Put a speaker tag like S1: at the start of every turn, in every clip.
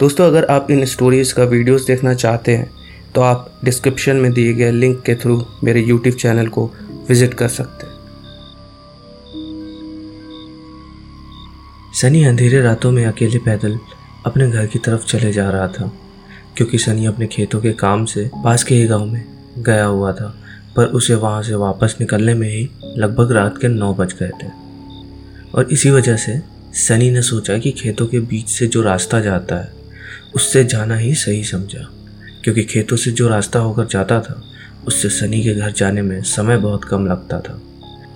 S1: दोस्तों, अगर आप इन स्टोरीज़ का वीडियोस देखना चाहते हैं तो आप डिस्क्रिप्शन में दिए गए लिंक के थ्रू मेरे यूट्यूब चैनल को विज़िट कर सकते हैं।
S2: सनी अंधेरे रातों में अकेले पैदल अपने घर की तरफ़ चले जा रहा था, क्योंकि सनी अपने खेतों के काम से पास के ही गाँव में गया हुआ था, पर उसे वहाँ से वापस निकलने में ही लगभग रात के नौ बज गए थे। और इसी वजह से सनी ने सोचा कि खेतों के बीच से जो रास्ता जाता है उससे जाना ही सही समझा, क्योंकि खेतों से जो रास्ता होकर जाता था, उससे सनी के घर जाने में समय बहुत कम लगता था।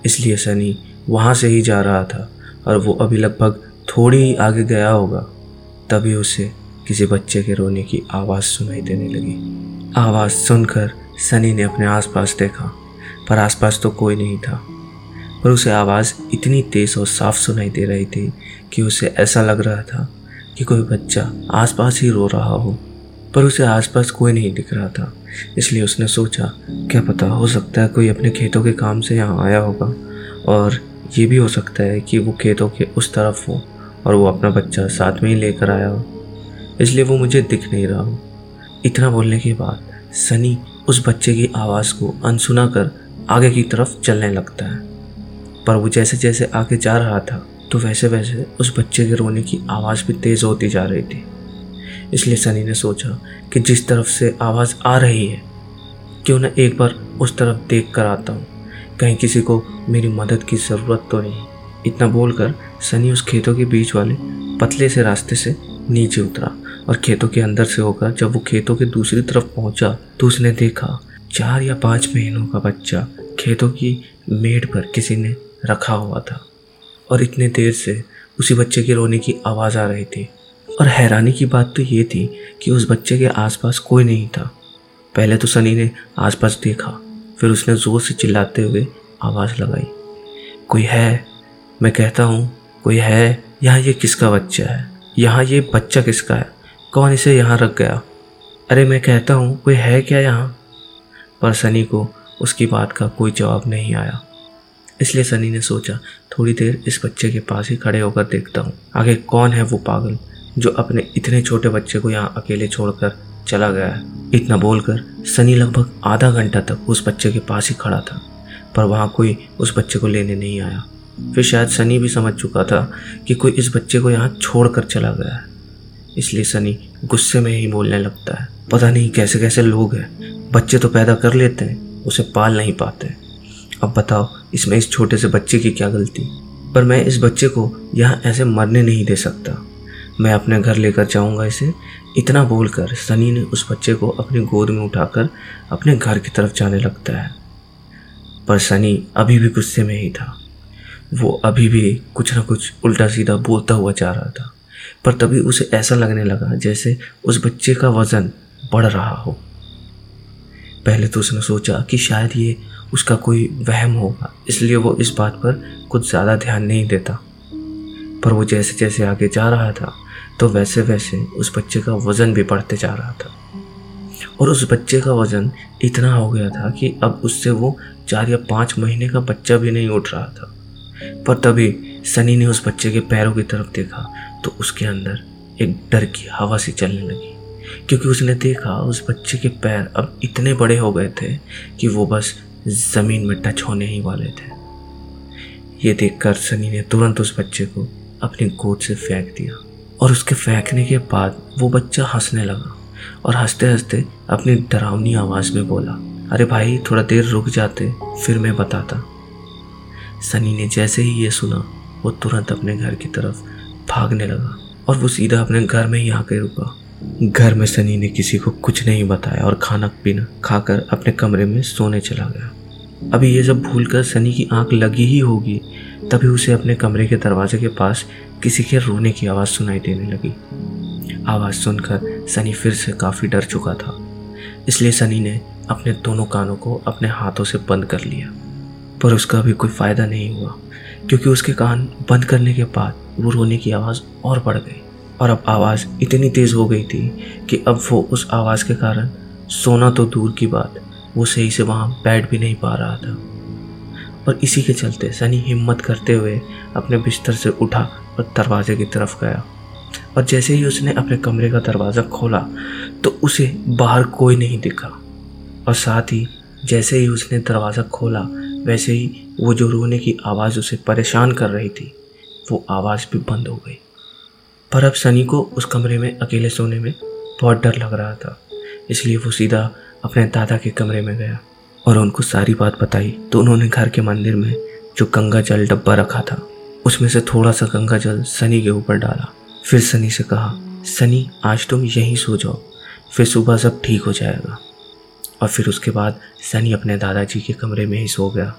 S2: इसलिए सनी वहाँ से ही जा रहा था, और वो अभी लगभग थोड़ी ही आगे गया होगा, तभी उसे किसी बच्चे के रोने की आवाज़ सुनाई देने लगी। आवाज़ सुनकर सनी ने अपने आसपास देखा, पर आसपास तो कोई नहीं था। पर उसे आवाज़ इतनी तेज़ और साफ़ सुनाई दे रही थी कि उसे ऐसा लग रहा था कि कोई बच्चा आसपास ही रो रहा हो, पर उसे आसपास कोई नहीं दिख रहा था। इसलिए उसने सोचा, क्या पता हो सकता है कोई अपने खेतों के काम से यहाँ आया होगा, और ये भी हो सकता है कि वो खेतों के उस तरफ़ हो और वो अपना बच्चा साथ में ही लेकर आया हो। इसलिए वो मुझे दिख नहीं रहा हो। इतना बोलने के बाद सनी उस बच्चे की आवाज़ को अनसुना कर आगे की तरफ़ चलने लगता है। पर वो जैसे जैसे आगे जा रहा था तो वैसे वैसे उस बच्चे के रोने की आवाज़ भी तेज़ होती जा रही थी। इसलिए सनी ने सोचा कि जिस तरफ़ से आवाज़ आ रही है, क्यों ना एक बार उस तरफ़ देख कर आता हूँ। कहीं किसी को मेरी मदद की ज़रूरत तो नहीं। इतना बोलकर सनी उस खेतों के बीच वाले पतले से रास्ते से नीचे उतरा और खेतों के अंदर से होकर जब वो खेतों के दूसरी तरफ़ पहुँचा तो उसने देखा चार या पाँच महीनों का बच्चा खेतों की मेड़ पर किसी ने रखा हुआ था। और इतने देर से उसी बच्चे के रोने की आवाज़ आ रही थी। और हैरानी की बात तो ये थी कि उस बच्चे के आसपास कोई नहीं था। पहले तो सनी ने आसपास देखा, फिर उसने ज़ोर से चिल्लाते हुए आवाज़ लगाई। कोई है? मैं कहता हूँ, कोई है? यहाँ ये किसका बच्चा है? यहाँ ये बच्चा किसका है? कौन इसे यहाँ रख गया? अरे मैं कहता हूँ, कोई है क्या यहाँ? पर सनी को उसकी बात का कोई जवाब नहीं आया। इसलिए सनी ने सोचा, थोड़ी देर इस बच्चे के पास ही खड़े होकर देखता हूँ। आगे कौन है वो पागल जो अपने इतने छोटे बच्चे को यहाँ अकेले छोड़कर चला गया है? इतना बोलकर सनी लगभग आधा घंटा तक उस बच्चे के पास ही खड़ा था, पर वहाँ कोई उस बच्चे को लेने नहीं आया। फिर शायद सनी भी समझ चुका था कि कोई इस बच्चे को यहाँ छोड़ कर चला गया है। इसलिए सनी गुस्से में ही बोलने लगता है, पता नहीं कैसे कैसे लोग हैं, बच्चे तो पैदा कर लेते हैं, उसे पाल नहीं पाते। अब बताओ, इसमें इस छोटे से बच्चे की क्या गलती? पर मैं इस बच्चे को यहाँ ऐसे मरने नहीं दे सकता। मैं अपने घर लेकर जाऊँगा इसे। इतना बोलकर सनी ने उस बच्चे को अपनी गोद में उठाकर अपने घर की तरफ़ जाने लगता है। पर सनी अभी भी गुस्से में ही था। वो अभी भी कुछ ना कुछ उल्टा सीधा बोलता हुआ जा रहा था। पर तभी उसे ऐसा लगने लगा जैसे उस बच्चे का वज़न बढ़ रहा हो। पहले तो उसने सोचा कि शायद ये उसका कोई वहम होगा। इसलिए वो इस बात पर कुछ ज़्यादा ध्यान नहीं देता। पर वो जैसे जैसे आगे जा रहा था तो वैसे वैसे उस बच्चे का वज़न भी बढ़ते जा रहा था। और उस बच्चे का वज़न इतना हो गया था कि अब उससे वो चार या पाँच महीने का बच्चा भी नहीं उठ रहा था। पर तभी सनी ने उस बच्चे के पैरों की तरफ़ देखा तो उसके अंदर एक डर की हवा सी चलने लगी। क्योंकि उसने देखा उस बच्चे के पैर अब इतने बड़े हो गए थे कि वो बस ज़मीन में टच होने ही वाले थे। ये देखकर सनी ने तुरंत उस बच्चे को अपनी गोद से फेंक दिया और उसके फेंकने के बाद वो बच्चा हंसने लगा और हँसते हँसते अपनी डरावनी आवाज़ में बोला, अरे भाई, थोड़ा देर रुक जाते, फिर मैं बताता। सनी ने जैसे ही ये सुना, वो तुरंत अपने घर की तरफ़ भागने लगा और वो सीधा अपने घर में ही आके रुका। घर में सनी ने किसी को कुछ नहीं बताया और खाना पीना खाकर अपने कमरे में सोने चला गया। अभी ये जब भूल कर सनी की आँख लगी ही होगी, तभी उसे अपने कमरे के दरवाजे के पास किसी के रोने की आवाज़ सुनाई देने लगी। आवाज़ सुनकर सनी फिर से काफ़ी डर चुका था, इसलिए सनी ने अपने दोनों कानों को अपने हाथों से बंद कर लिया। पर उसका भी कोई फ़ायदा नहीं हुआ, क्योंकि उसके कान बंद करने के बाद वो रोने की आवाज़ और बढ़ गई। और अब आवाज़ इतनी तेज़ हो गई थी कि अब वो उस आवाज़ के कारण सोना तो दूर की बात, वो सही से वहाँ बैठ भी नहीं पा रहा था। और इसी के चलते सनी हिम्मत करते हुए अपने बिस्तर से उठा और दरवाजे की तरफ़ गया। और जैसे ही उसने अपने कमरे का दरवाज़ा खोला तो उसे बाहर कोई नहीं दिखा। और साथ ही जैसे ही उसने दरवाज़ा खोला, वैसे ही वो जो रोने की आवाज़ उसे परेशान कर रही थी, वो आवाज़ भी बंद हो गई। पर अब सनी को उस कमरे में अकेले सोने में बहुत डर लग रहा था। इसलिए वो सीधा अपने दादा के कमरे में गया और उनको सारी बात बताई। तो उन्होंने घर के मंदिर में जो गंगा जल डब्बा रखा था, उसमें से थोड़ा सा गंगा जल सनी के ऊपर डाला। फिर सनी से कहा, सनी, आज तुम यहीं सो जाओ, फिर सुबह सब ठीक हो जाएगा। और फिर उसके बाद सनी अपने दादाजी के कमरे में ही सो गया।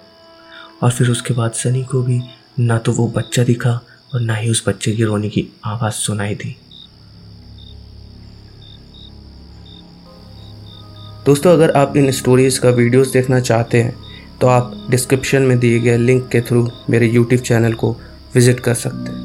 S2: और फिर उसके बाद सनी को भी ना तो वो बच्चा दिखा और ना ही उस बच्चे की रोने की आवाज़ सुनाई थी
S1: दोस्तों, अगर आप इन स्टोरीज़ का वीडियोस देखना चाहते हैं तो आप डिस्क्रिप्शन में दिए गए लिंक के थ्रू मेरे यूट्यूब चैनल को विज़िट कर सकते हैं।